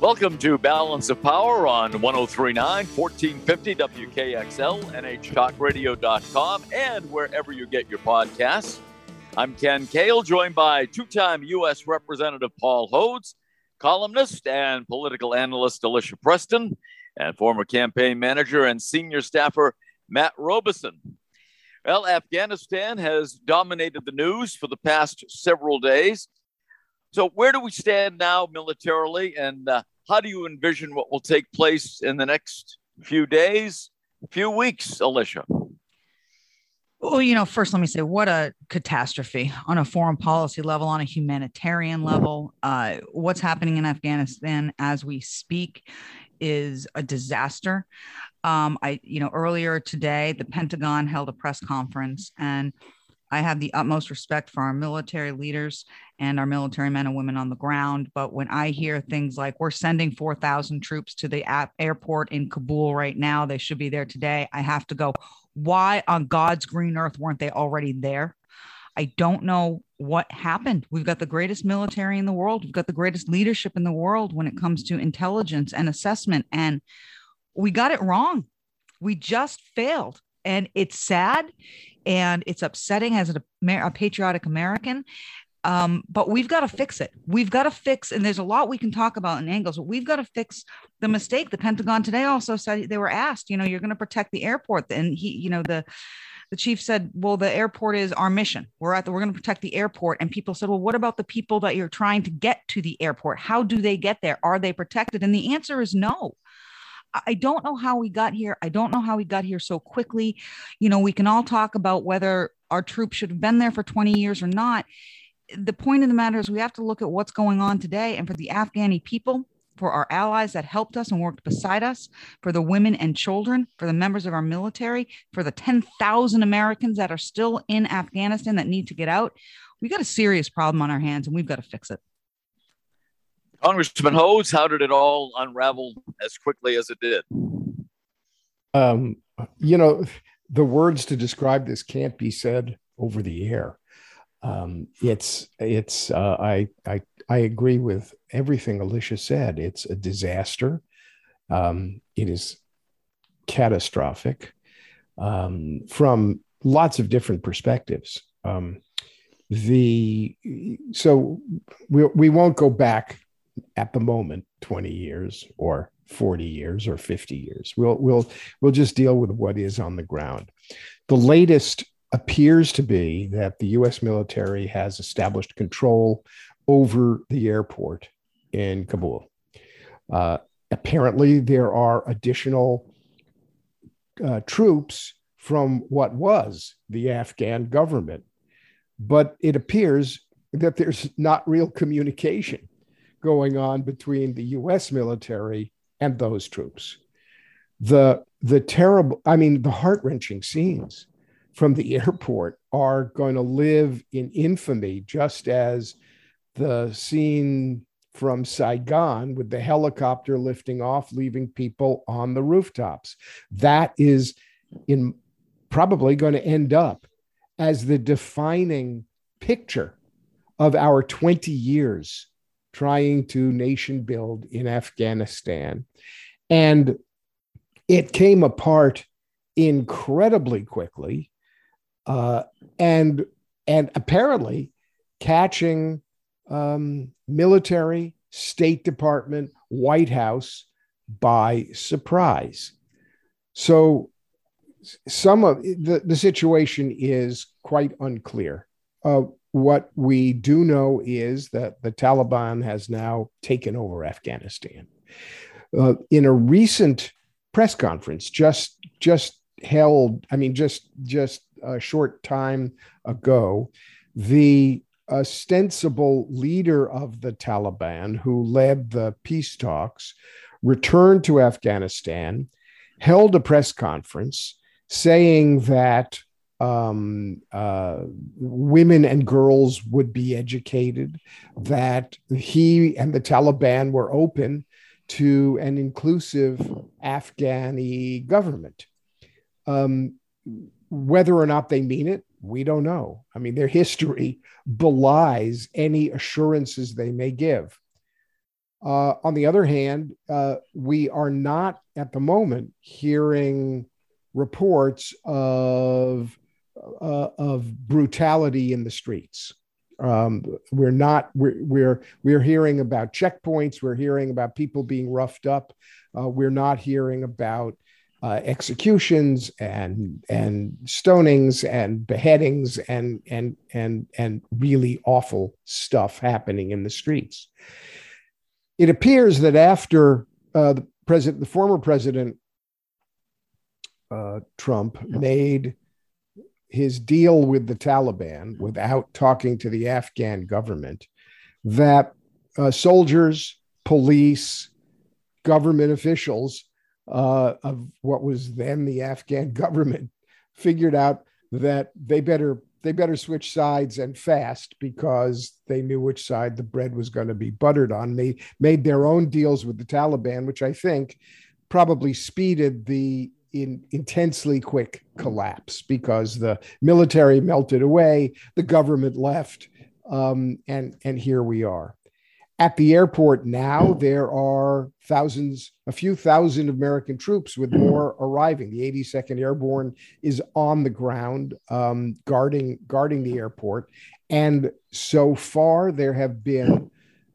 Welcome to Balance of Power on 1039 1450 WKXL, NHTalkRadio.com, and wherever you get your podcasts. I'm Ken Kale, joined by two time U.S. Representative Paul Hodes, columnist and political analyst Alicia Preston, and former campaign manager and senior staffer Matt Robison. Well, Afghanistan has dominated the news for the past several days. So, where do we stand now militarily, and uh, how do you envision what will take place in the next few days, few weeks, Alicia? Well, you know, first let me say what a catastrophe on a foreign policy level, on a humanitarian level. Uh, what's happening in Afghanistan as we speak is a disaster. Um, I, you know, earlier today, the Pentagon held a press conference, and I have the utmost respect for our military leaders and our military men and women on the ground. But when I hear things like we're sending 4,000 troops to the airport in Kabul right now, they should be there today, I have to go, why on God's green earth weren't they already there? I don't know what happened. We've got the greatest military in the world. We've got the greatest leadership in the world when it comes to intelligence and assessment. And we got it wrong. We just failed. And it's sad and it's upsetting as a, a patriotic American. Um, but we've got to fix it. We've got to fix, and there's a lot we can talk about in angles, but we've got to fix the mistake. The Pentagon today also said they were asked, you know, you're going to protect the airport. And he, you know, the the chief said, well, the airport is our mission. We're at the, we're going to protect the airport. And people said, well, what about the people that you're trying to get to the airport? How do they get there? Are they protected? And the answer is no. I don't know how we got here. I don't know how we got here so quickly. You know, we can all talk about whether our troops should have been there for 20 years or not. The point of the matter is we have to look at what's going on today. And for the Afghani people, for our allies that helped us and worked beside us, for the women and children, for the members of our military, for the 10,000 Americans that are still in Afghanistan that need to get out, we got a serious problem on our hands and we've got to fix it. Congressman Hodes, how did it all unravel as quickly as it did? Um, you know, the words to describe this can't be said over the air. Um, it's it's uh, I I I agree with everything Alicia said. It's a disaster. Um, it is catastrophic um, from lots of different perspectives. Um, the so we we won't go back at the moment 20 years or 40 years or 50 years. We'll we'll we'll just deal with what is on the ground. The latest appears to be that the US military has established control over the airport in Kabul. Uh, apparently, there are additional uh, troops from what was the Afghan government, but it appears that there's not real communication going on between the US military and those troops. The, the terrible, I mean, the heart wrenching scenes from the airport are going to live in infamy, just as the scene from Saigon with the helicopter lifting off, leaving people on the rooftops. That is in probably going to end up as the defining picture of our 20 years trying to nation build in Afghanistan. And it came apart incredibly quickly. Uh, and, and apparently catching um, military, State Department, White House by surprise. So some of the, the situation is quite unclear. Uh, what we do know is that the Taliban has now taken over Afghanistan. Uh, in a recent press conference, just just held, I mean, just just a short time ago, the ostensible leader of the Taliban, who led the peace talks, returned to Afghanistan, held a press conference saying that um, uh, women and girls would be educated, that he and the Taliban were open to an inclusive Afghani government. Um, whether or not they mean it, we don't know. I mean, their history belies any assurances they may give. Uh, on the other hand, uh, we are not at the moment hearing reports of uh, of brutality in the streets. Um, we're not we're, we're we're hearing about checkpoints. We're hearing about people being roughed up. Uh, we're not hearing about uh, executions and and stonings and beheadings and and and and really awful stuff happening in the streets. It appears that after uh, the president, the former president uh, Trump made his deal with the Taliban without talking to the Afghan government, that uh, soldiers, police, government officials uh, of what was then the Afghan government figured out that they better they better switch sides and fast because they knew which side the bread was going to be buttered on. They made their own deals with the Taliban, which I think probably speeded the in intensely quick collapse because the military melted away, the government left, um, and and here we are. At the airport now, there are thousands, a few thousand American troops with more arriving. The 82nd Airborne is on the ground um, guarding guarding the airport, and so far there have been,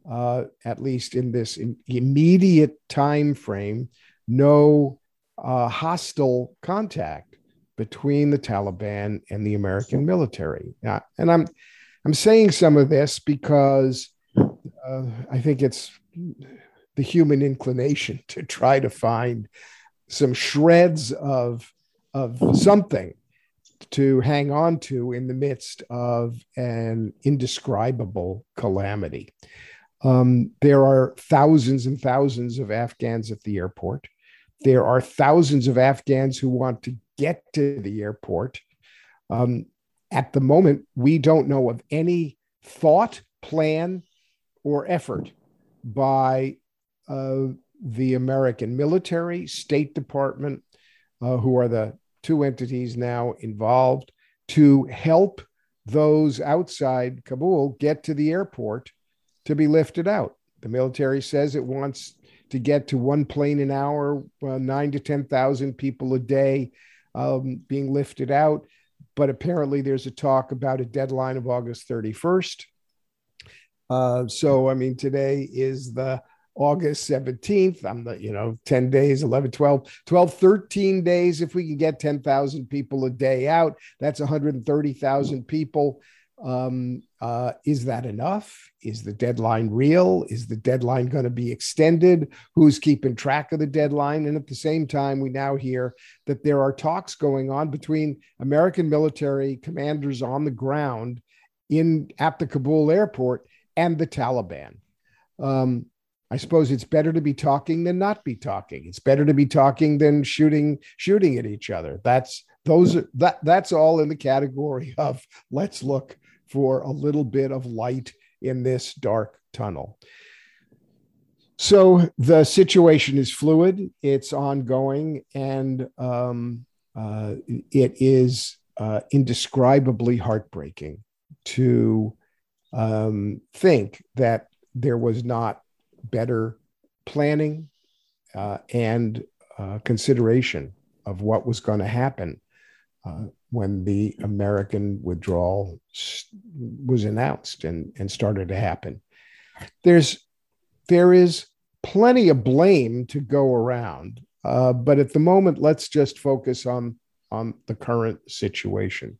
uh, at least in this immediate time frame, no uh, hostile contact between the Taliban and the American military. Now, and I'm I'm saying some of this because uh, I think it's the human inclination to try to find some shreds of of something to hang on to in the midst of an indescribable calamity. Um, there are thousands and thousands of Afghans at the airport. There are thousands of Afghans who want to get to the airport. Um, at the moment, we don't know of any thought, plan, or effort by uh, the American military, State Department, uh, who are the two entities now involved, to help those outside Kabul get to the airport to be lifted out. The military says it wants to get to one plane an hour, uh, nine to 10,000 people a day um, being lifted out. But apparently, there's a talk about a deadline of August 31st. Uh, so, I mean, today is the August 17th. I'm the, you know, 10 days, 11, 12, 12, 13 days. If we can get 10,000 people a day out, that's 130,000 people. Um, uh, is that enough? Is the deadline real? Is the deadline going to be extended? Who's keeping track of the deadline? And at the same time, we now hear that there are talks going on between American military commanders on the ground in at the Kabul airport and the Taliban. Um, I suppose it's better to be talking than not be talking. It's better to be talking than shooting shooting at each other. That's those that that's all in the category of let's look for a little bit of light in this dark tunnel. So the situation is fluid, it's ongoing, and um, uh, it is uh, indescribably heartbreaking to um, think that there was not better planning uh, and uh, consideration of what was going to happen uh, when the American withdrawal was announced and, and started to happen. There's there is plenty of blame to go around, uh, but at the moment, let's just focus on on the current situation.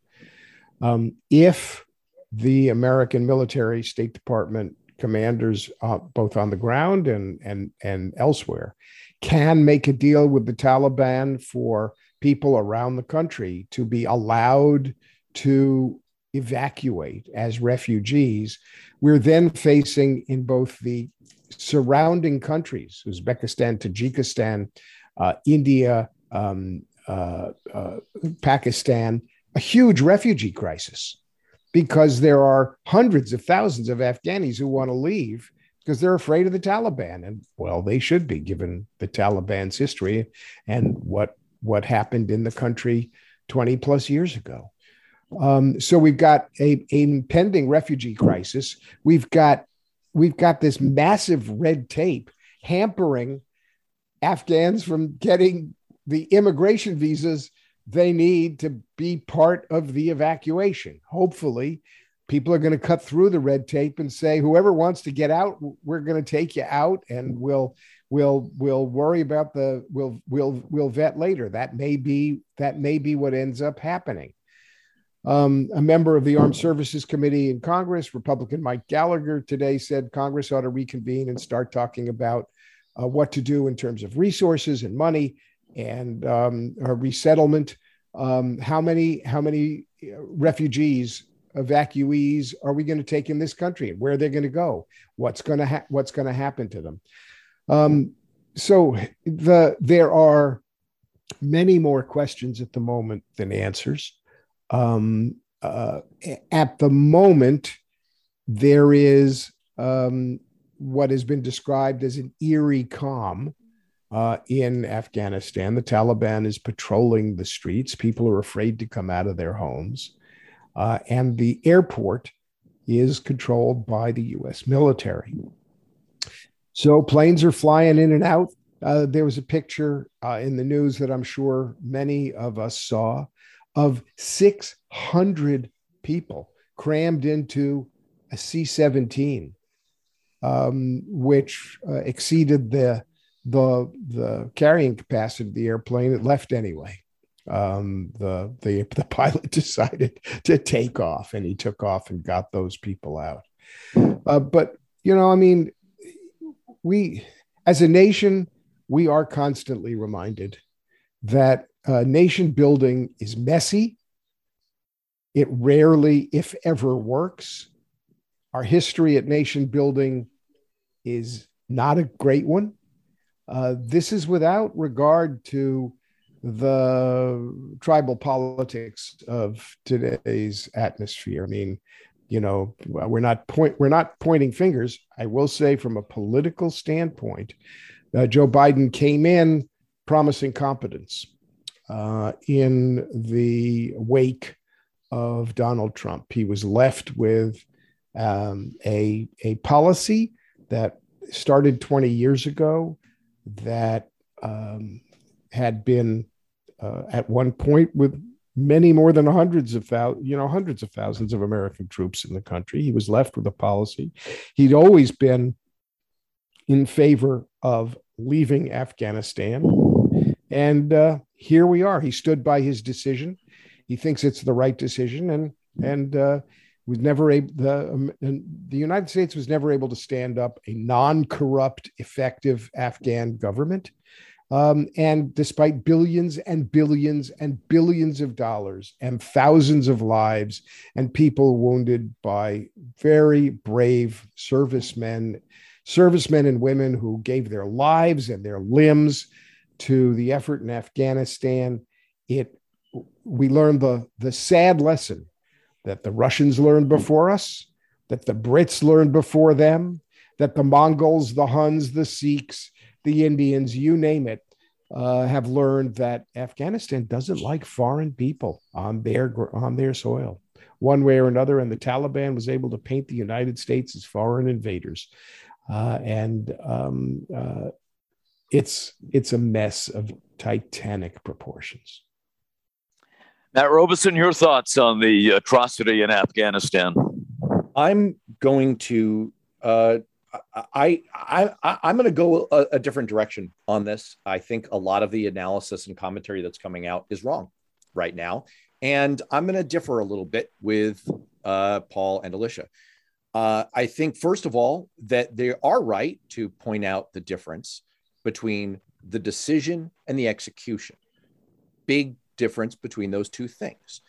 Um, if the American military, State Department commanders, uh, both on the ground and and and elsewhere, can make a deal with the Taliban for people around the country to be allowed to evacuate as refugees, we're then facing in both the surrounding countries, Uzbekistan, Tajikistan, uh, India, um, uh, uh, Pakistan, a huge refugee crisis because there are hundreds of thousands of Afghanis who want to leave because they're afraid of the Taliban. And well, they should be given the Taliban's history and what what happened in the country 20 plus years ago. Um, so we've got a, a impending refugee crisis. We've got we've got this massive red tape hampering Afghans from getting the immigration visas they need to be part of the evacuation. Hopefully, people are going to cut through the red tape and say, whoever wants to get out, we're going to take you out, and we'll we'll we'll worry about the we'll we'll we'll vet later. That may be that may be what ends up happening. Um, a member of the Armed Services Committee in Congress, Republican Mike Gallagher, today said Congress ought to reconvene and start talking about uh, what to do in terms of resources and money and um, resettlement. Um, how many how many uh, refugees, evacuees are we going to take in this country? Where are they're going to go? What's going to ha- what's going to happen to them? Um, so the there are many more questions at the moment than answers. Um, uh, at the moment, there is um, what has been described as an eerie calm uh, in Afghanistan. The Taliban is patrolling the streets. People are afraid to come out of their homes. Uh, and the airport is controlled by the US military. So planes are flying in and out. Uh, there was a picture uh, in the news that I'm sure many of us saw of 600 people crammed into a C 17, um, which uh, exceeded the, the, the carrying capacity of the airplane. It left anyway. Um, the, the, the pilot decided to take off and he took off and got those people out. Uh, but, you know, I mean, we, as a nation, we are constantly reminded that uh, nation building is messy. It rarely, if ever, works. Our history at nation building is not a great one. Uh, this is without regard to the tribal politics of today's atmosphere. I mean, you know, we're not point we're not pointing fingers. I will say, from a political standpoint, uh, Joe Biden came in promising competence uh, in the wake of Donald Trump. He was left with um, a, a policy that started 20 years ago that um, had been uh, at one point with many more than hundreds of you know, hundreds of thousands of American troops in the country. He was left with a policy. He'd always been in favor of leaving Afghanistan. And uh, here we are. He stood by his decision. He thinks it's the right decision, and and uh, was never able. The um, the United States was never able to stand up a non-corrupt, effective Afghan government. Um, and despite billions and billions and billions of dollars and thousands of lives and people wounded by very brave servicemen, servicemen and women who gave their lives and their limbs to the effort in Afghanistan, it we learned the the sad lesson that the Russians learned before us, that the Brits learned before them, that the Mongols, the Huns, the Sikhs, the Indians, you name it, uh, have learned that Afghanistan doesn't like foreign people on their on their soil, one way or another. And the Taliban was able to paint the United States as foreign invaders, uh, and um, uh, it's it's a mess of titanic proportions. Matt Robison, your thoughts on the atrocity in Afghanistan? I'm going to uh, I, I, I am going to go a, a, different direction on this. I think a lot of the analysis and commentary that's coming out is wrong right now, and I'm going to differ a little bit with uh, Paul and Alicia. Uh, I think first of all that they are right to point out the difference between the decision and the execution. Big difference between those two things.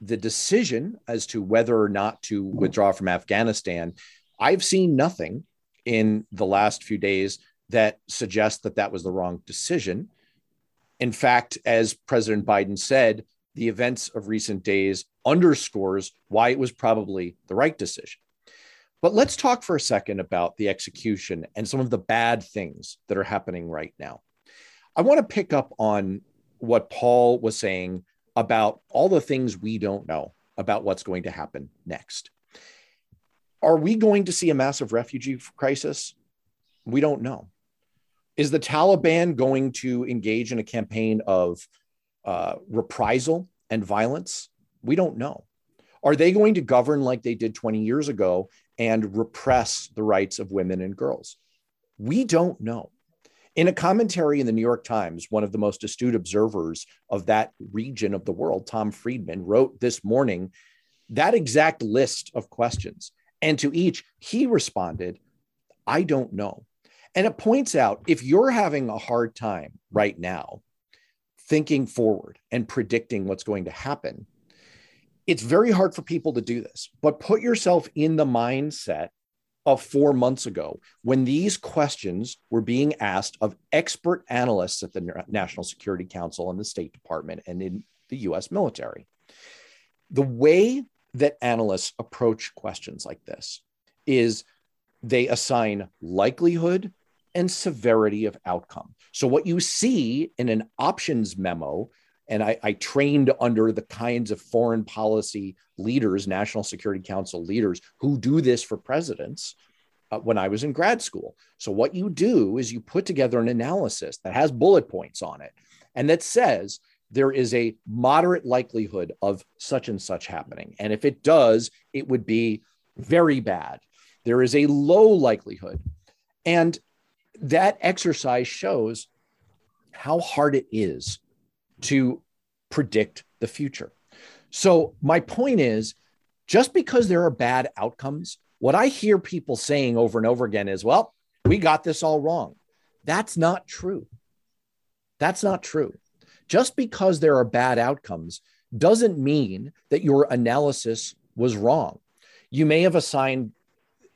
The decision as to whether or not to withdraw from Afghanistan, I've seen nothing in the last few days that suggest that that was the wrong decision. In fact, as President Biden said, the events of recent days underscores why it was probably the right decision. But let's talk for a second about the execution and some of the bad things that are happening right now. I want to pick up on what Paul was saying about all the things we don't know about what's going to happen next Are we going to see a massive refugee crisis? We don't know. Is the Taliban going to engage in a campaign of uh, reprisal and violence? We don't know. Are they going to govern like they did 20 years ago and repress the rights of women and girls? We don't know. In a commentary in the New York Times, one of the most astute observers of that region of the world, Tom Friedman, wrote this morning that exact list of questions. And to each, he responded, I don't know. And it points out if you're having a hard time right now thinking forward and predicting what's going to happen, it's very hard for people to do this. But put yourself in the mindset of four months ago when these questions were being asked of expert analysts at the National Security Council and the State Department and in the US military. The way that analysts approach questions like this is they assign likelihood and severity of outcome. So, what you see in an options memo, and I, I, trained under the kinds of foreign policy leaders, National Security Council leaders who do this for presidents uh, when I was in grad school. So, what you do is you put together an analysis that has bullet points on it and that says, there is a moderate likelihood of such and such happening. And if it does, it would be very bad. There is a low likelihood. And that exercise shows how hard it is to predict the future. So, my point is just because there are bad outcomes, what I hear people saying over and over again is, well, we got this all wrong. That's not true. That's not true. Just because there are bad outcomes doesn't mean that your analysis was wrong. You may have assigned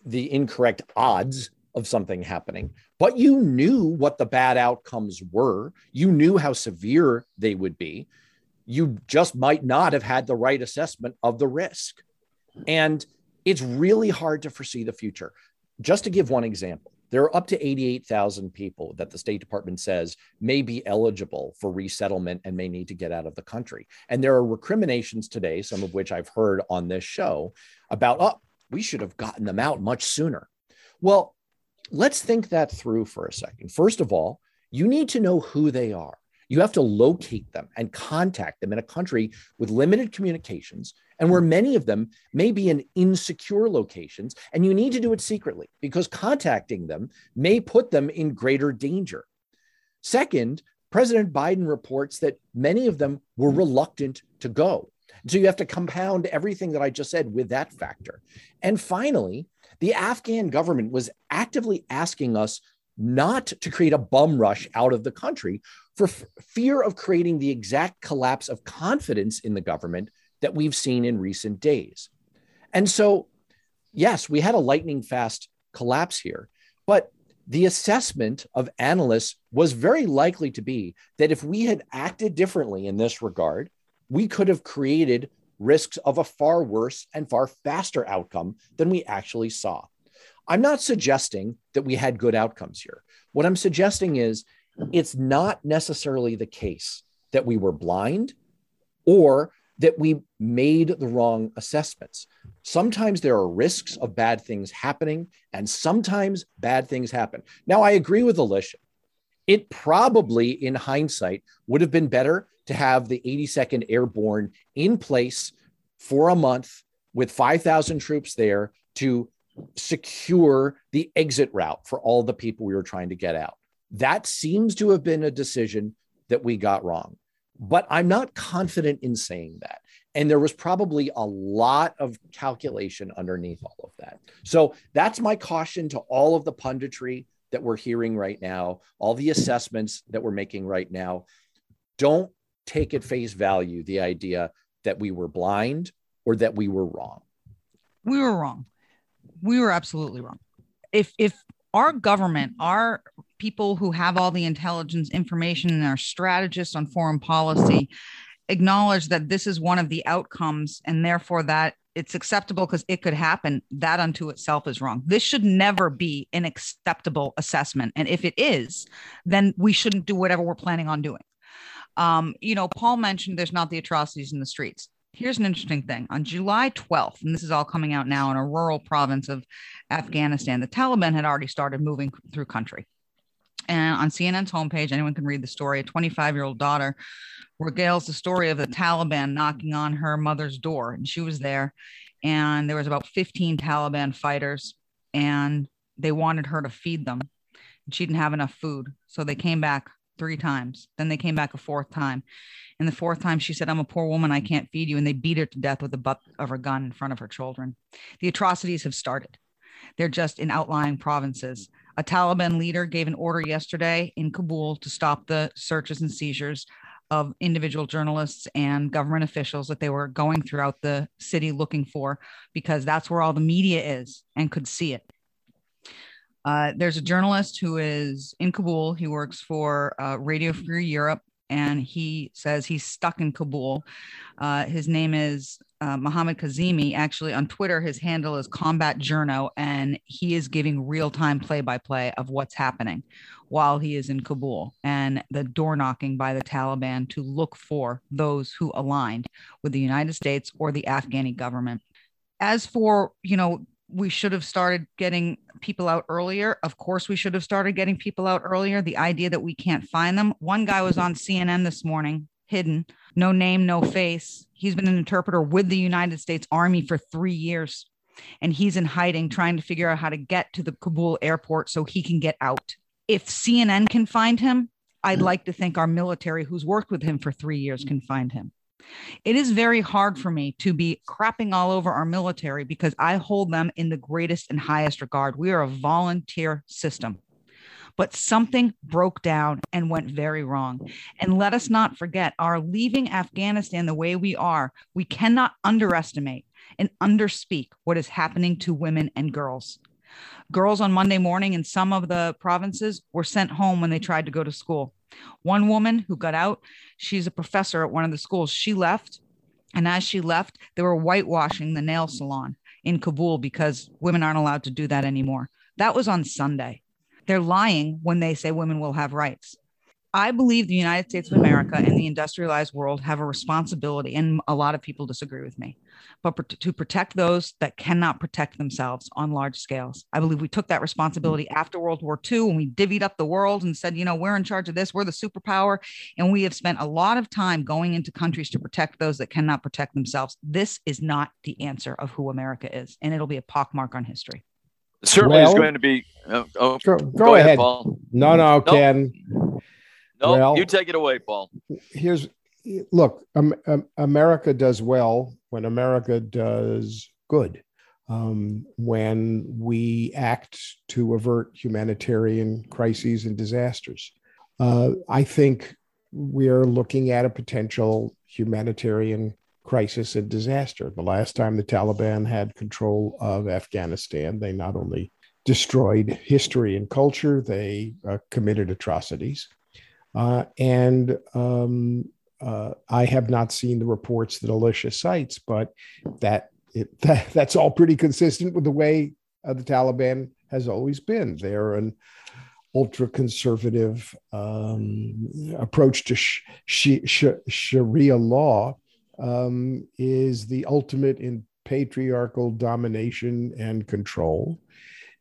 the incorrect odds of something happening, but you knew what the bad outcomes were. You knew how severe they would be. You just might not have had the right assessment of the risk. And it's really hard to foresee the future. Just to give one example, there are up to 88,000 people that the State Department says may be eligible for resettlement and may need to get out of the country. And there are recriminations today, some of which I've heard on this show, about, oh, we should have gotten them out much sooner. Well, let's think that through for a second. First of all, you need to know who they are. You have to locate them and contact them in a country with limited communications and where many of them may be in insecure locations. And you need to do it secretly because contacting them may put them in greater danger. Second, President Biden reports that many of them were reluctant to go. So you have to compound everything that I just said with that factor. And finally, the Afghan government was actively asking us not to create a bum rush out of the country for f- fear of creating the exact collapse of confidence in the government that we've seen in recent days. And so, yes, we had a lightning fast collapse here, but the assessment of analysts was very likely to be that if we had acted differently in this regard, we could have created risks of a far worse and far faster outcome than we actually saw. I'm not suggesting that we had good outcomes here. What I'm suggesting is it's not necessarily the case that we were blind or that we made the wrong assessments. Sometimes there are risks of bad things happening, and sometimes bad things happen. Now, I agree with Alicia. It probably, in hindsight, would have been better to have the 82nd Airborne in place for a month with 5,000 troops there to secure the exit route for all the people we were trying to get out. That seems to have been a decision that we got wrong. But I'm not confident in saying that. And there was probably a lot of calculation underneath all of that. So that's my caution to all of the punditry that we're hearing right now, all the assessments that we're making right now. Don't take at face value the idea that we were blind or that we were wrong. We were wrong. We were absolutely wrong. If if our government, our people who have all the intelligence information and are strategists on foreign policy acknowledge that this is one of the outcomes and therefore that it's acceptable because it could happen that unto itself is wrong this should never be an acceptable assessment and if it is then we shouldn't do whatever we're planning on doing um, you know paul mentioned there's not the atrocities in the streets Here's an interesting thing. On July 12th, and this is all coming out now in a rural province of Afghanistan, the Taliban had already started moving through country. And on CNN's homepage, anyone can read the story. A 25 year old daughter regales the story of the Taliban knocking on her mother's door, and she was there. And there was about 15 Taliban fighters, and they wanted her to feed them. She didn't have enough food, so they came back three times. Then they came back a fourth time. And the fourth time, she said, I'm a poor woman. I can't feed you. And they beat her to death with the butt of her gun in front of her children. The atrocities have started. They're just in outlying provinces. A Taliban leader gave an order yesterday in Kabul to stop the searches and seizures of individual journalists and government officials that they were going throughout the city looking for because that's where all the media is and could see it. Uh, there's a journalist who is in Kabul. He works for uh, Radio Free Europe, and he says he's stuck in Kabul. Uh, his name is uh, Muhammad Kazemi. Actually, on Twitter, his handle is Combat Journo, and he is giving real time play by play of what's happening while he is in Kabul and the door knocking by the Taliban to look for those who aligned with the United States or the Afghani government. As for, you know, we should have started getting people out earlier. Of course, we should have started getting people out earlier. The idea that we can't find them. One guy was on CNN this morning, hidden, no name, no face. He's been an interpreter with the United States Army for three years. And he's in hiding, trying to figure out how to get to the Kabul airport so he can get out. If CNN can find him, I'd like to think our military, who's worked with him for three years, can find him. It is very hard for me to be crapping all over our military because I hold them in the greatest and highest regard. We are a volunteer system. But something broke down and went very wrong. And let us not forget our leaving Afghanistan the way we are, we cannot underestimate and underspeak what is happening to women and girls. Girls on Monday morning in some of the provinces were sent home when they tried to go to school. One woman who got out, she's a professor at one of the schools. She left. And as she left, they were whitewashing the nail salon in Kabul because women aren't allowed to do that anymore. That was on Sunday. They're lying when they say women will have rights. I believe the United States of America and the industrialized world have a responsibility, and a lot of people disagree with me, but to protect those that cannot protect themselves on large scales. I believe we took that responsibility after World War II when we divvied up the world and said, you know, we're in charge of this, we're the superpower. And we have spent a lot of time going into countries to protect those that cannot protect themselves. This is not the answer of who America is, and it'll be a pockmark on history. Certainly well, is going to be. Uh, oh, go, go, go, ahead, ahead, Paul. No, no, Ken. No, well, you take it away, Paul. Here's look. Um, um, America does well when America does good. Um, when we act to avert humanitarian crises and disasters. Uh, I think we are looking at a potential humanitarian crisis and disaster. The last time the Taliban had control of Afghanistan, they not only destroyed history and culture, they uh, committed atrocities. Uh, and um, uh, I have not seen the reports that Alicia cites, but that, it, that that's all pretty consistent with the way uh, the Taliban has always been. They're an ultra conservative um, approach to sh- sh- sh- Sharia law um, is the ultimate in patriarchal domination and control.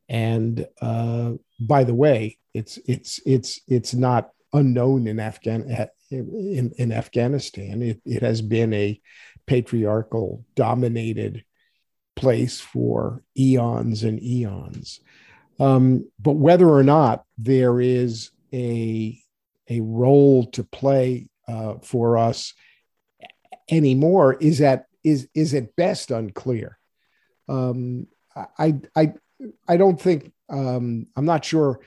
And uh, by the way, it's it's it's it's not unknown in Afghan in, in Afghanistan. It, it has been a patriarchal dominated place for eons and eons. Um, but whether or not there is a a role to play uh, for us anymore is at is is at best unclear. Um, I I I don't think um, I'm not sure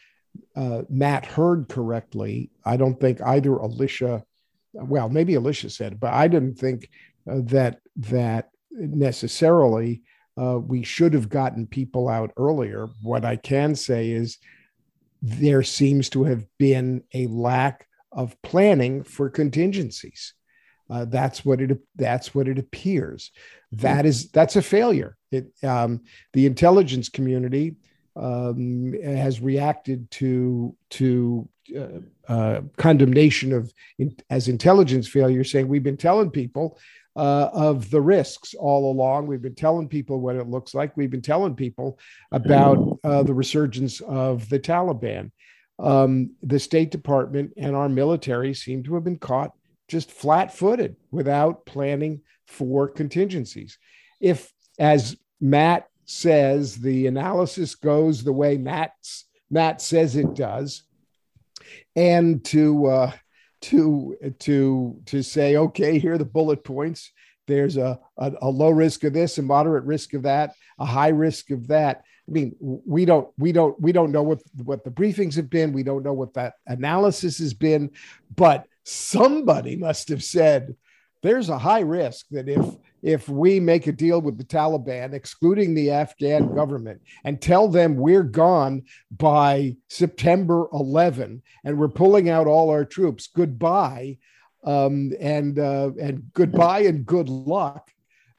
uh, Matt heard correctly. I don't think either Alicia, well, maybe Alicia said, but I didn't think uh, that that necessarily uh, we should have gotten people out earlier. What I can say is there seems to have been a lack of planning for contingencies. Uh, that's what it that's what it appears. That is that's a failure. It, um, the intelligence community um, has reacted to to uh, uh, condemnation of in, as intelligence failure, saying we've been telling people uh, of the risks all along. We've been telling people what it looks like. We've been telling people about uh, the resurgence of the Taliban. Um, the State Department and our military seem to have been caught just flat footed without planning for contingencies. If, as Matt says, the analysis goes the way Matt's, Matt says it does, and to uh, to to to say, okay, here are the bullet points. There's a, a, a low risk of this, a moderate risk of that, a high risk of that. I mean, we don't we don't we don't know what what the briefings have been. We don't know what that analysis has been, but somebody must have said there's a high risk that if if we make a deal with the Taliban, excluding the Afghan government, and tell them we're gone by September 11 and we're pulling out all our troops, goodbye, um, and uh, and goodbye and good luck,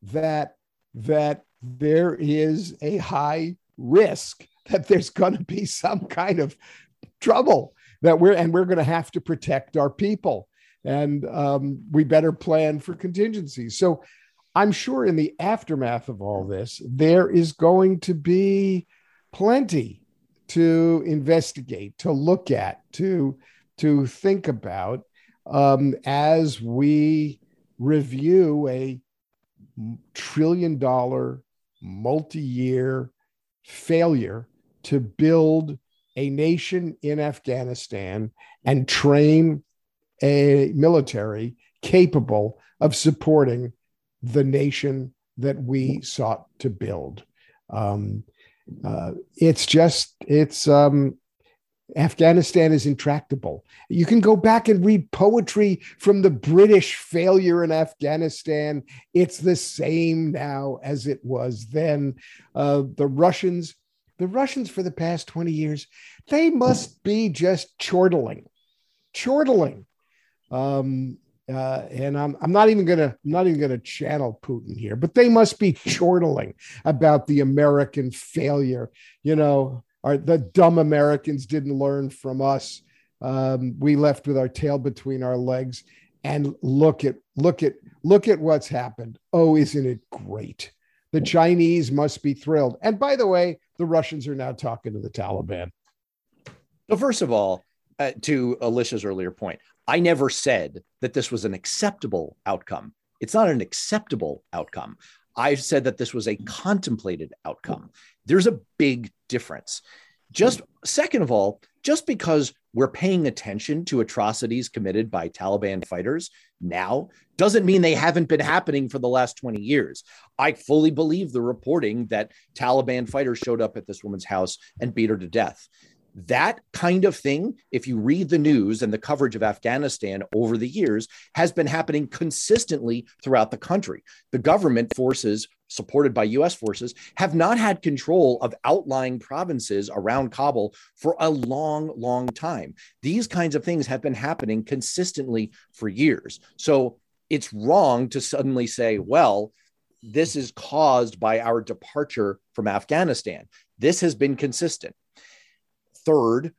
that that there is a high risk that there's going to be some kind of trouble that we're and we're going to have to protect our people. And um, we better plan for contingencies so i'm sure in the aftermath of all this there is going to be plenty to investigate to look at to to think about um, as we review a trillion dollar multi-year failure to build a nation in Afghanistan and train a military capable of supporting the nation that we sought to build. Um, uh, it's just, it's, um, Afghanistan is intractable. You can go back and read poetry from the British failure in Afghanistan. It's the same now as it was then. Uh, the Russians, the Russians for the past 20 years, they must be just chortling, chortling. Um, uh, and I'm, I'm not even gonna I'm not even gonna channel Putin here, but they must be chortling about the American failure. You know, our, the dumb Americans didn't learn from us. Um, we left with our tail between our legs. And look at look at look at what's happened. Oh, isn't it great? The Chinese must be thrilled. And by the way, the Russians are now talking to the Taliban. So first of all, uh, to Alicia's earlier point, I never said that this was an acceptable outcome. It's not an acceptable outcome. I said that this was a contemplated outcome. There's a big difference. Just second of all, just because we're paying attention to atrocities committed by Taliban fighters now doesn't mean they haven't been happening for the last 20 years. I fully believe the reporting that Taliban fighters showed up at this woman's house and beat her to death that kind of thing, if you read the news and the coverage of Afghanistan over the years, has been happening consistently throughout the country. The government forces, supported by US forces, have not had control of outlying provinces around Kabul for a long, long time. These kinds of things have been happening consistently for years. So it's wrong to suddenly say, well, this is caused by our departure from Afghanistan. This has been consistent. Third,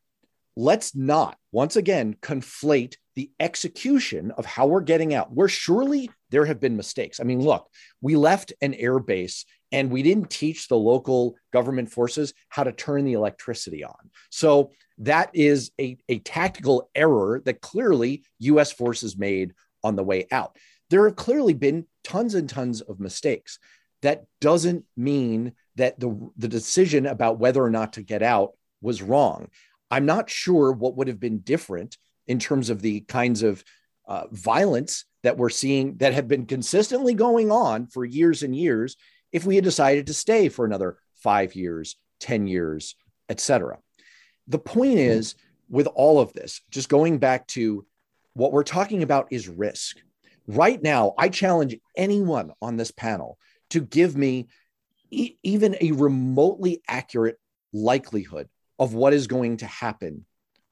let's not once again conflate the execution of how we're getting out. Where surely there have been mistakes. I mean look we left an air base and we didn't teach the local government forces how to turn the electricity on. So that is a, a tactical error that clearly us forces made on the way out. There have clearly been tons and tons of mistakes. That doesn't mean that the, the decision about whether or not to get out was wrong. I'm not sure what would have been different in terms of the kinds of uh, violence that we're seeing that have been consistently going on for years and years if we had decided to stay for another five years, 10 years, etc. The point is, with all of this, just going back to what we're talking about is risk. Right now, I challenge anyone on this panel to give me e- even a remotely accurate likelihood of what is going to happen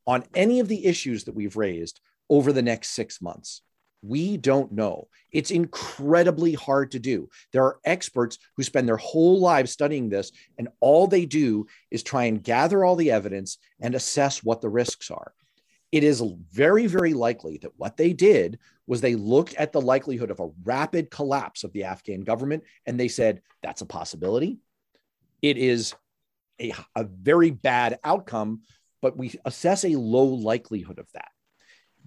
on any of the issues that we've raised over the next six months. We don't know. It's incredibly hard to do. There are experts who spend their whole lives studying this, and all they do is try and gather all the evidence and assess what the risks are. it is very, very likely that what they did was they looked at the likelihood of a rapid collapse of the Afghan government and they said, that's a possibility. It is a, a very bad outcome, but we assess a low likelihood of that.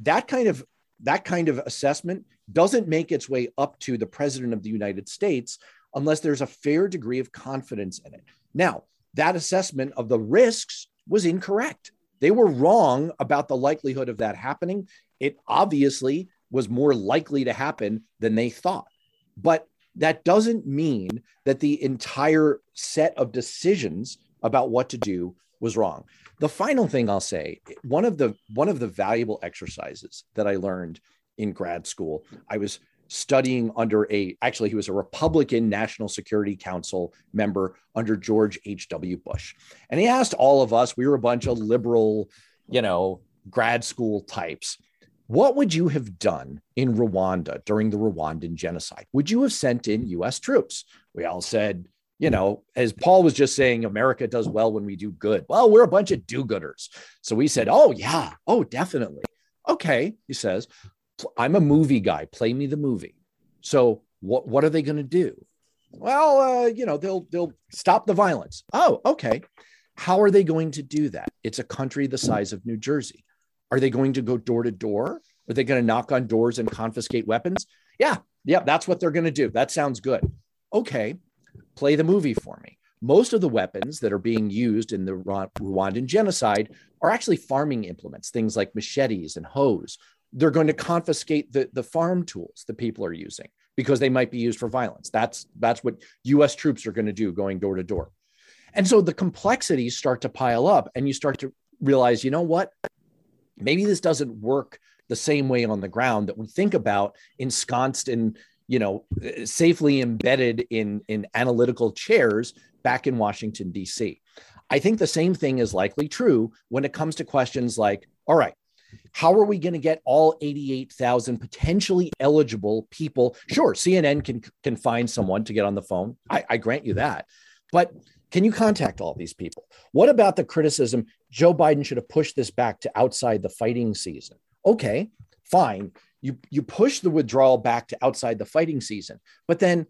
That kind of that kind of assessment doesn't make its way up to the president of the United States unless there's a fair degree of confidence in it. Now, that assessment of the risks was incorrect. They were wrong about the likelihood of that happening. It obviously was more likely to happen than they thought. But that doesn't mean that the entire set of decisions about what to do was wrong. The final thing I'll say, one of the one of the valuable exercises that I learned in grad school, I was studying under a actually he was a Republican National Security Council member under George H.W. Bush. And he asked all of us, we were a bunch of liberal, you know, grad school types. What would you have done in Rwanda during the Rwandan genocide? Would you have sent in US troops? We all said, you know, as Paul was just saying, America does well when we do good. Well, we're a bunch of do gooders. So we said, oh, yeah, oh, definitely. Okay, he says, I'm a movie guy. Play me the movie. So what what are they going to do? Well, uh, you know, they'll they'll stop the violence. Oh, okay. How are they going to do that? It's a country the size of New Jersey. Are they going to go door to door? Are they going to knock on doors and confiscate weapons? Yeah, yeah, that's what they're going to do. That sounds good. Okay, play the movie for me. Most of the weapons that are being used in the Rwandan genocide are actually farming implements, things like machetes and hoes, they're going to confiscate the, the farm tools that people are using because they might be used for violence. That's that's what US troops are going to do going door to door. And so the complexities start to pile up and you start to realize, you know what? Maybe this doesn't work the same way on the ground that we think about ensconced in, you know, eh, safely embedded in in analytical chairs back in Washington D.C. I think the same thing is likely true when it comes to questions like, all right, how are we going to get all 88,000 potentially eligible people? Sure, CNN can, can find someone to get on the phone. I, I grant you that. But can you contact all these people? What about the criticism Joe Biden should have pushed this back to outside the fighting season? Okay, fine. You, you push the withdrawal back to outside the fighting season, but then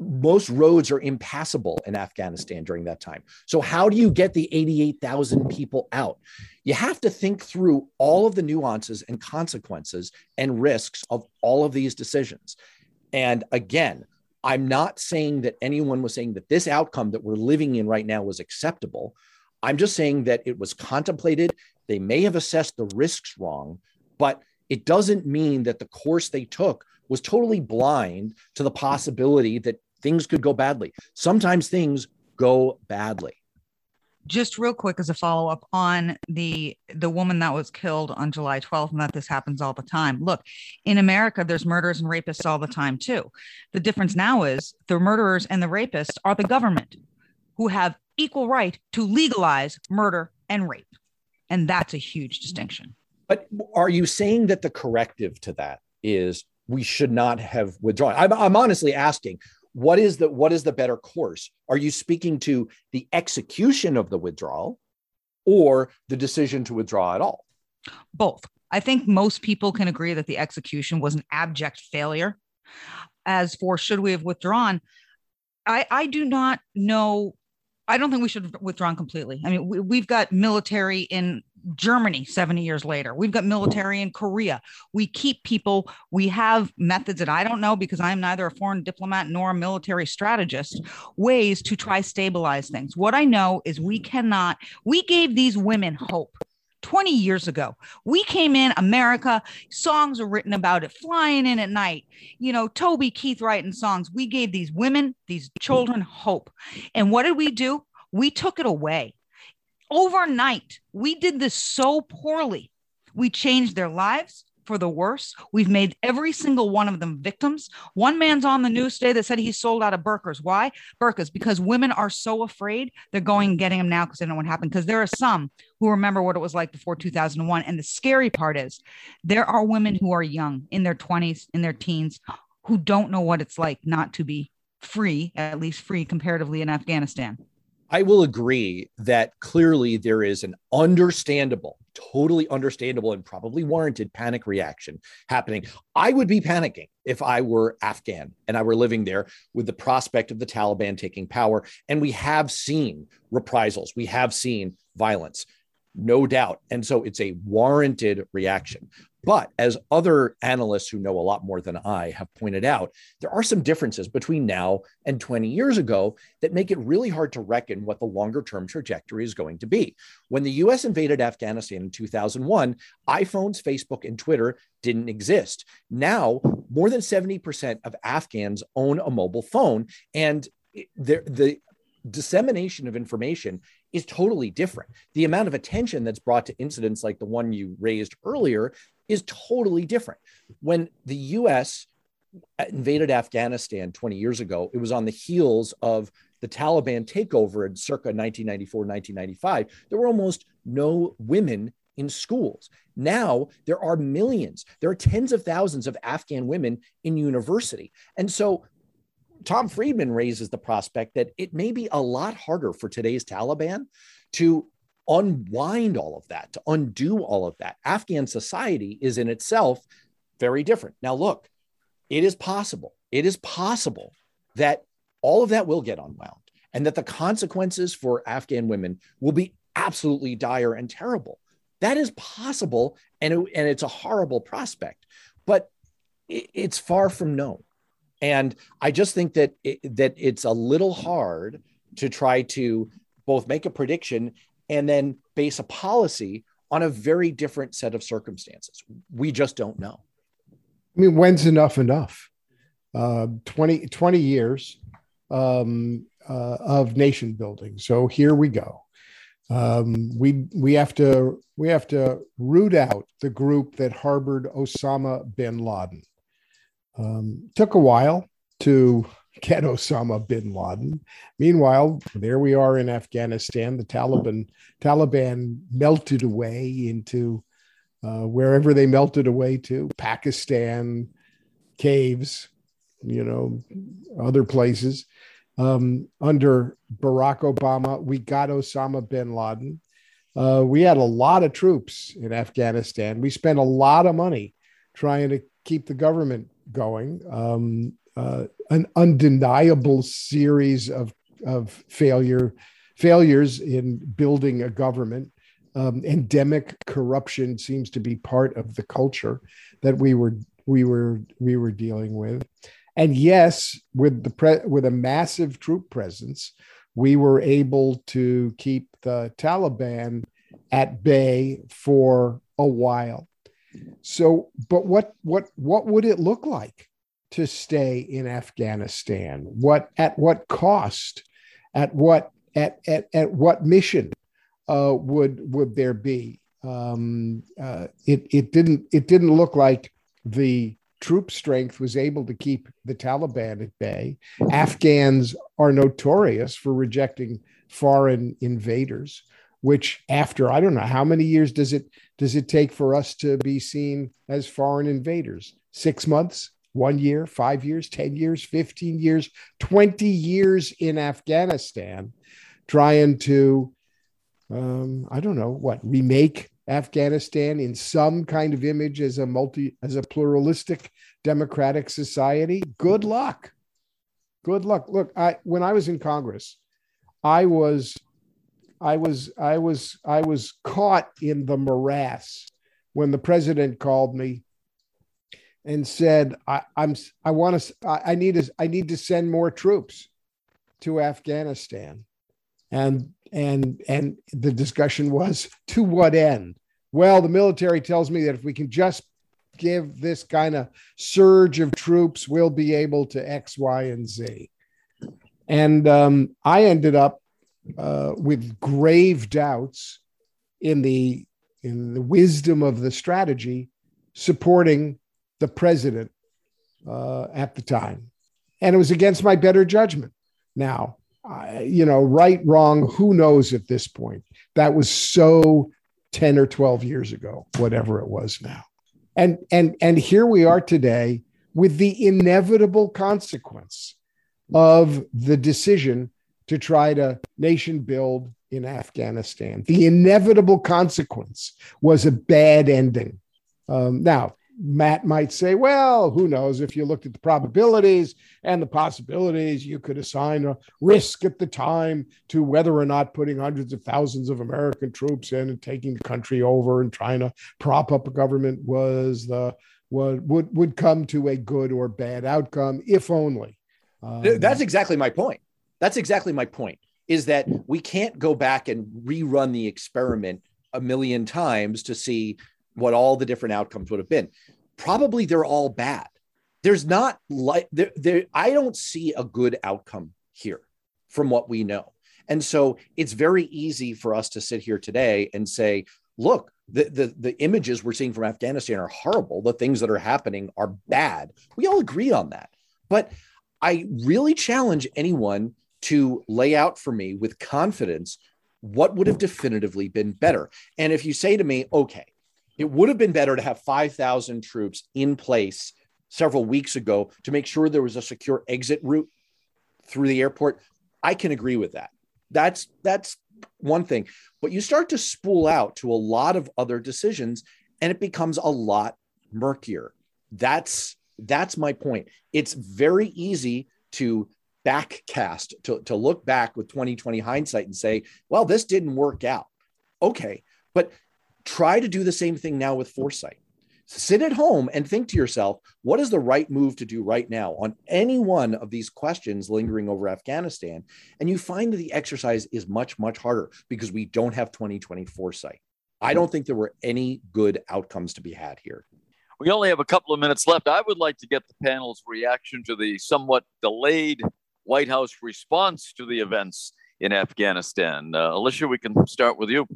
most roads are impassable in Afghanistan during that time. So, how do you get the 88,000 people out? You have to think through all of the nuances and consequences and risks of all of these decisions. And again, I'm not saying that anyone was saying that this outcome that we're living in right now was acceptable. I'm just saying that it was contemplated. They may have assessed the risks wrong, but it doesn't mean that the course they took was totally blind to the possibility that things could go badly. Sometimes things go badly. Just real quick as a follow up on the the woman that was killed on July 12th and that this happens all the time. Look, in America there's murderers and rapists all the time too. The difference now is the murderers and the rapists are the government who have equal right to legalize murder and rape. And that's a huge distinction. But are you saying that the corrective to that is we should not have withdrawn? I'm, I'm honestly asking what is the what is the better course? Are you speaking to the execution of the withdrawal or the decision to withdraw at all? Both. I think most people can agree that the execution was an abject failure. As for should we have withdrawn i i do not know. I don't think we should have withdrawn completely. I mean, we, have got military in Germany 70 years later. We've got military in Korea. We keep people, we have methods that I don't know because I'm neither a foreign diplomat nor a military strategist, ways to try stabilize things. What I know is we cannot, we gave these women hope. 20 years ago. We came in America, songs were written about it, flying in at night. You know, Toby Keith writing songs. We gave these women, these children hope. And what did we do? We took it away overnight. We did this so poorly. We changed their lives for the worse. We've made every single one of them victims. One man's on the news today that said he sold out of burkas. Why? Burkas, because women are so afraid they're going and getting them now because they don't know what happened. Because there are some who remember what it was like before 2001. And the scary part is there are women who are young in their 20s, in their teens, who don't know what it's like not to be free, at least free comparatively in Afghanistan. I will agree that clearly there is an understandable, totally understandable, and probably warranted panic reaction happening. I would be panicking if I were Afghan and I were living there with the prospect of the Taliban taking power. And we have seen reprisals, we have seen violence, no doubt. And so it's a warranted reaction. But as other analysts who know a lot more than I have pointed out, there are some differences between now and 20 years ago that make it really hard to reckon what the longer term trajectory is going to be. When the US invaded Afghanistan in 2001, iPhones, Facebook, and Twitter didn't exist. Now, more than 70% of Afghans own a mobile phone. And the, the dissemination of information is totally different. The amount of attention that's brought to incidents like the one you raised earlier is totally different. When the US invaded Afghanistan 20 years ago, it was on the heels of the Taliban takeover in circa 1994, 1995. There were almost no women in schools. Now there are millions, there are tens of thousands of Afghan women in university. And so Tom Friedman raises the prospect that it may be a lot harder for today's Taliban to unwind all of that, to undo all of that. Afghan society is in itself very different. Now, look, it is possible, it is possible that all of that will get unwound and that the consequences for Afghan women will be absolutely dire and terrible. That is possible, and, it, and it's a horrible prospect, but it, it's far from known. And I just think that it, that it's a little hard to try to both make a prediction and then base a policy on a very different set of circumstances. We just don't know. I mean, when's enough enough? Uh, 20, 20 years um, uh, of nation building. So here we go. Um, we we have to we have to root out the group that harbored Osama bin Laden. Um, took a while to get Osama bin Laden. Meanwhile, there we are in Afghanistan. The Taliban Taliban melted away into uh, wherever they melted away to Pakistan, caves, you know, other places. Um, under Barack Obama, we got Osama bin Laden. Uh, we had a lot of troops in Afghanistan. We spent a lot of money trying to keep the government going. Um, uh, an undeniable series of, of failure failures in building a government. Um, endemic corruption seems to be part of the culture that we were we were we were dealing with. And yes, with the pre- with a massive troop presence, we were able to keep the Taliban at bay for a while. So, but what what what would it look like to stay in Afghanistan? What at what cost? At what at at, at what mission uh, would would there be? Um, uh, it it didn't it didn't look like the troop strength was able to keep the Taliban at bay. Afghans are notorious for rejecting foreign invaders. Which after I don't know how many years does it does it take for us to be seen as foreign invaders? Six months, one year, five years, 10 years, 15 years, 20 years in Afghanistan, trying to, um, I don't know what, remake Afghanistan in some kind of image as a multi, as a pluralistic democratic society. Good luck. Good luck. Look, I, when I was in Congress, I was, I was, I was, I was caught in the morass when the president called me and said, I, am I want to I need to I need to send more troops to Afghanistan. And and and the discussion was to what end? Well, the military tells me that if we can just give this kind of surge of troops, we'll be able to X, Y, and Z. And um, I ended up uh, with grave doubts in the in the wisdom of the strategy, supporting the president uh, at the time. And it was against my better judgment. Now, I, you know, right, wrong, who knows at this point? That was so 10 or 12 years ago, whatever it was now. And and and here we are today with the inevitable consequence of the decision to try to nation build in Afghanistan. The inevitable consequence was a bad ending. Um, now, Matt might say, well, who knows? If you looked at the probabilities and the possibilities, you could assign a risk at the time to whether or not putting hundreds of thousands of American troops in and taking the country over and trying to prop up a government was the would would, would come to a good or bad outcome, if only. Um, That's exactly my point. That's exactly my point. Is that we can't go back and rerun the experiment a million times to see what all the different outcomes would have been. Probably they're all bad. There's not like there, there I don't see a good outcome here from what we know. And so it's very easy for us to sit here today and say, look, the, the, the images we're seeing from Afghanistan are horrible. The things that are happening are bad. We all agree on that. But I really challenge anyone to lay out for me with confidence what would have definitively been better. And if you say to me, okay, it would have been better to have 5,000 troops in place several weeks ago to make sure there was a secure exit route through the airport. I can agree with that. That's that's one thing. But you start to spool out to a lot of other decisions and it becomes a lot murkier. That's that's my point. It's very easy to backcast to, to look back with 2020 hindsight and say, well, this didn't work out. Okay. But try to do the same thing now with foresight. Sit at home and think to yourself, what is the right move to do right now on any one of these questions lingering over Afghanistan? And you find that the exercise is much, much harder because we don't have 2020 foresight. I don't think there were any good outcomes to be had here. We only have a couple of minutes left. I would like to get the panel's reaction to the somewhat delayed White House response to the events in Afghanistan. Uh, Alicia, we can start with you.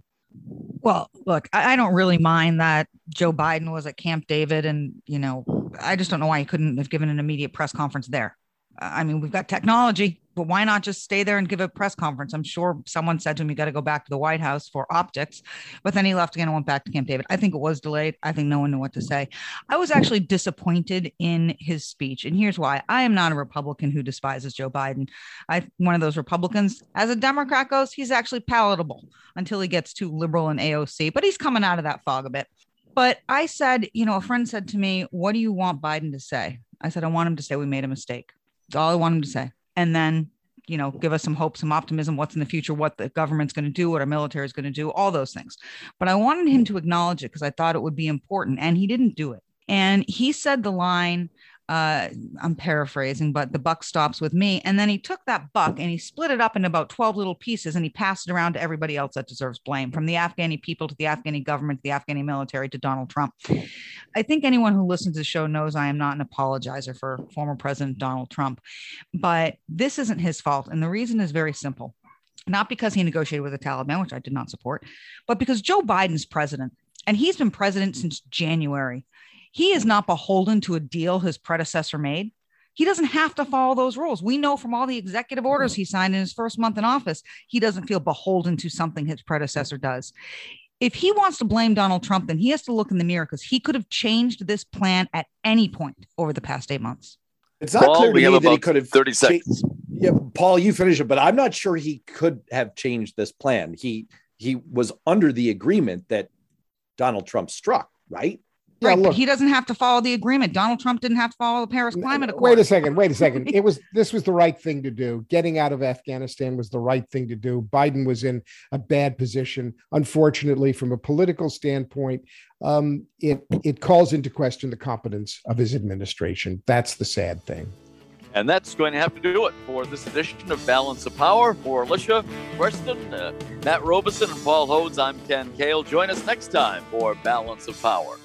Well, look, I, I don't really mind that Joe Biden was at Camp David, and you know, I just don't know why he couldn't have given an immediate press conference there. I mean, we've got technology, but why not just stay there and give a press conference? I'm sure someone said to him, you got to go back to the White House for optics. But then he left again and went back to Camp David. I think it was delayed. I think no one knew what to say. I was actually disappointed in his speech. And here's why I am not a Republican who despises Joe Biden. I one of those Republicans, as a Democrat goes, he's actually palatable until he gets too liberal in AOC, but he's coming out of that fog a bit. But I said, you know, a friend said to me, What do you want Biden to say? I said, I want him to say we made a mistake. That's all I want him to say. And then, you know, give us some hope, some optimism, what's in the future, what the government's going to do, what our military is going to do, all those things. But I wanted him to acknowledge it because I thought it would be important. And he didn't do it. And he said the line, uh, I'm paraphrasing, but the buck stops with me. And then he took that buck and he split it up into about 12 little pieces and he passed it around to everybody else that deserves blame, from the Afghani people to the Afghani government, to the Afghani military to Donald Trump. I think anyone who listens to the show knows I am not an apologizer for former President Donald Trump, but this isn't his fault. And the reason is very simple. Not because he negotiated with the Taliban, which I did not support, but because Joe Biden's president and he's been president since January he is not beholden to a deal his predecessor made. He doesn't have to follow those rules. We know from all the executive orders he signed in his first month in office, he doesn't feel beholden to something his predecessor does. If he wants to blame Donald Trump, then he has to look in the mirror because he could have changed this plan at any point over the past eight months. It's not Paul, clear to me that he could have 30 seconds. yeah, Paul, you finish it, but I'm not sure he could have changed this plan. He he was under the agreement that Donald Trump struck, right? Yeah, right, look, he doesn't have to follow the agreement. Donald Trump didn't have to follow the Paris Climate Accord. Wait a second. Wait a second. it was this was the right thing to do. Getting out of Afghanistan was the right thing to do. Biden was in a bad position, unfortunately, from a political standpoint. Um, it it calls into question the competence of his administration. That's the sad thing. And that's going to have to do it for this edition of Balance of Power. For Alicia Preston, uh, Matt Robison, and Paul Hodes, I'm Ken Kale. Join us next time for Balance of Power.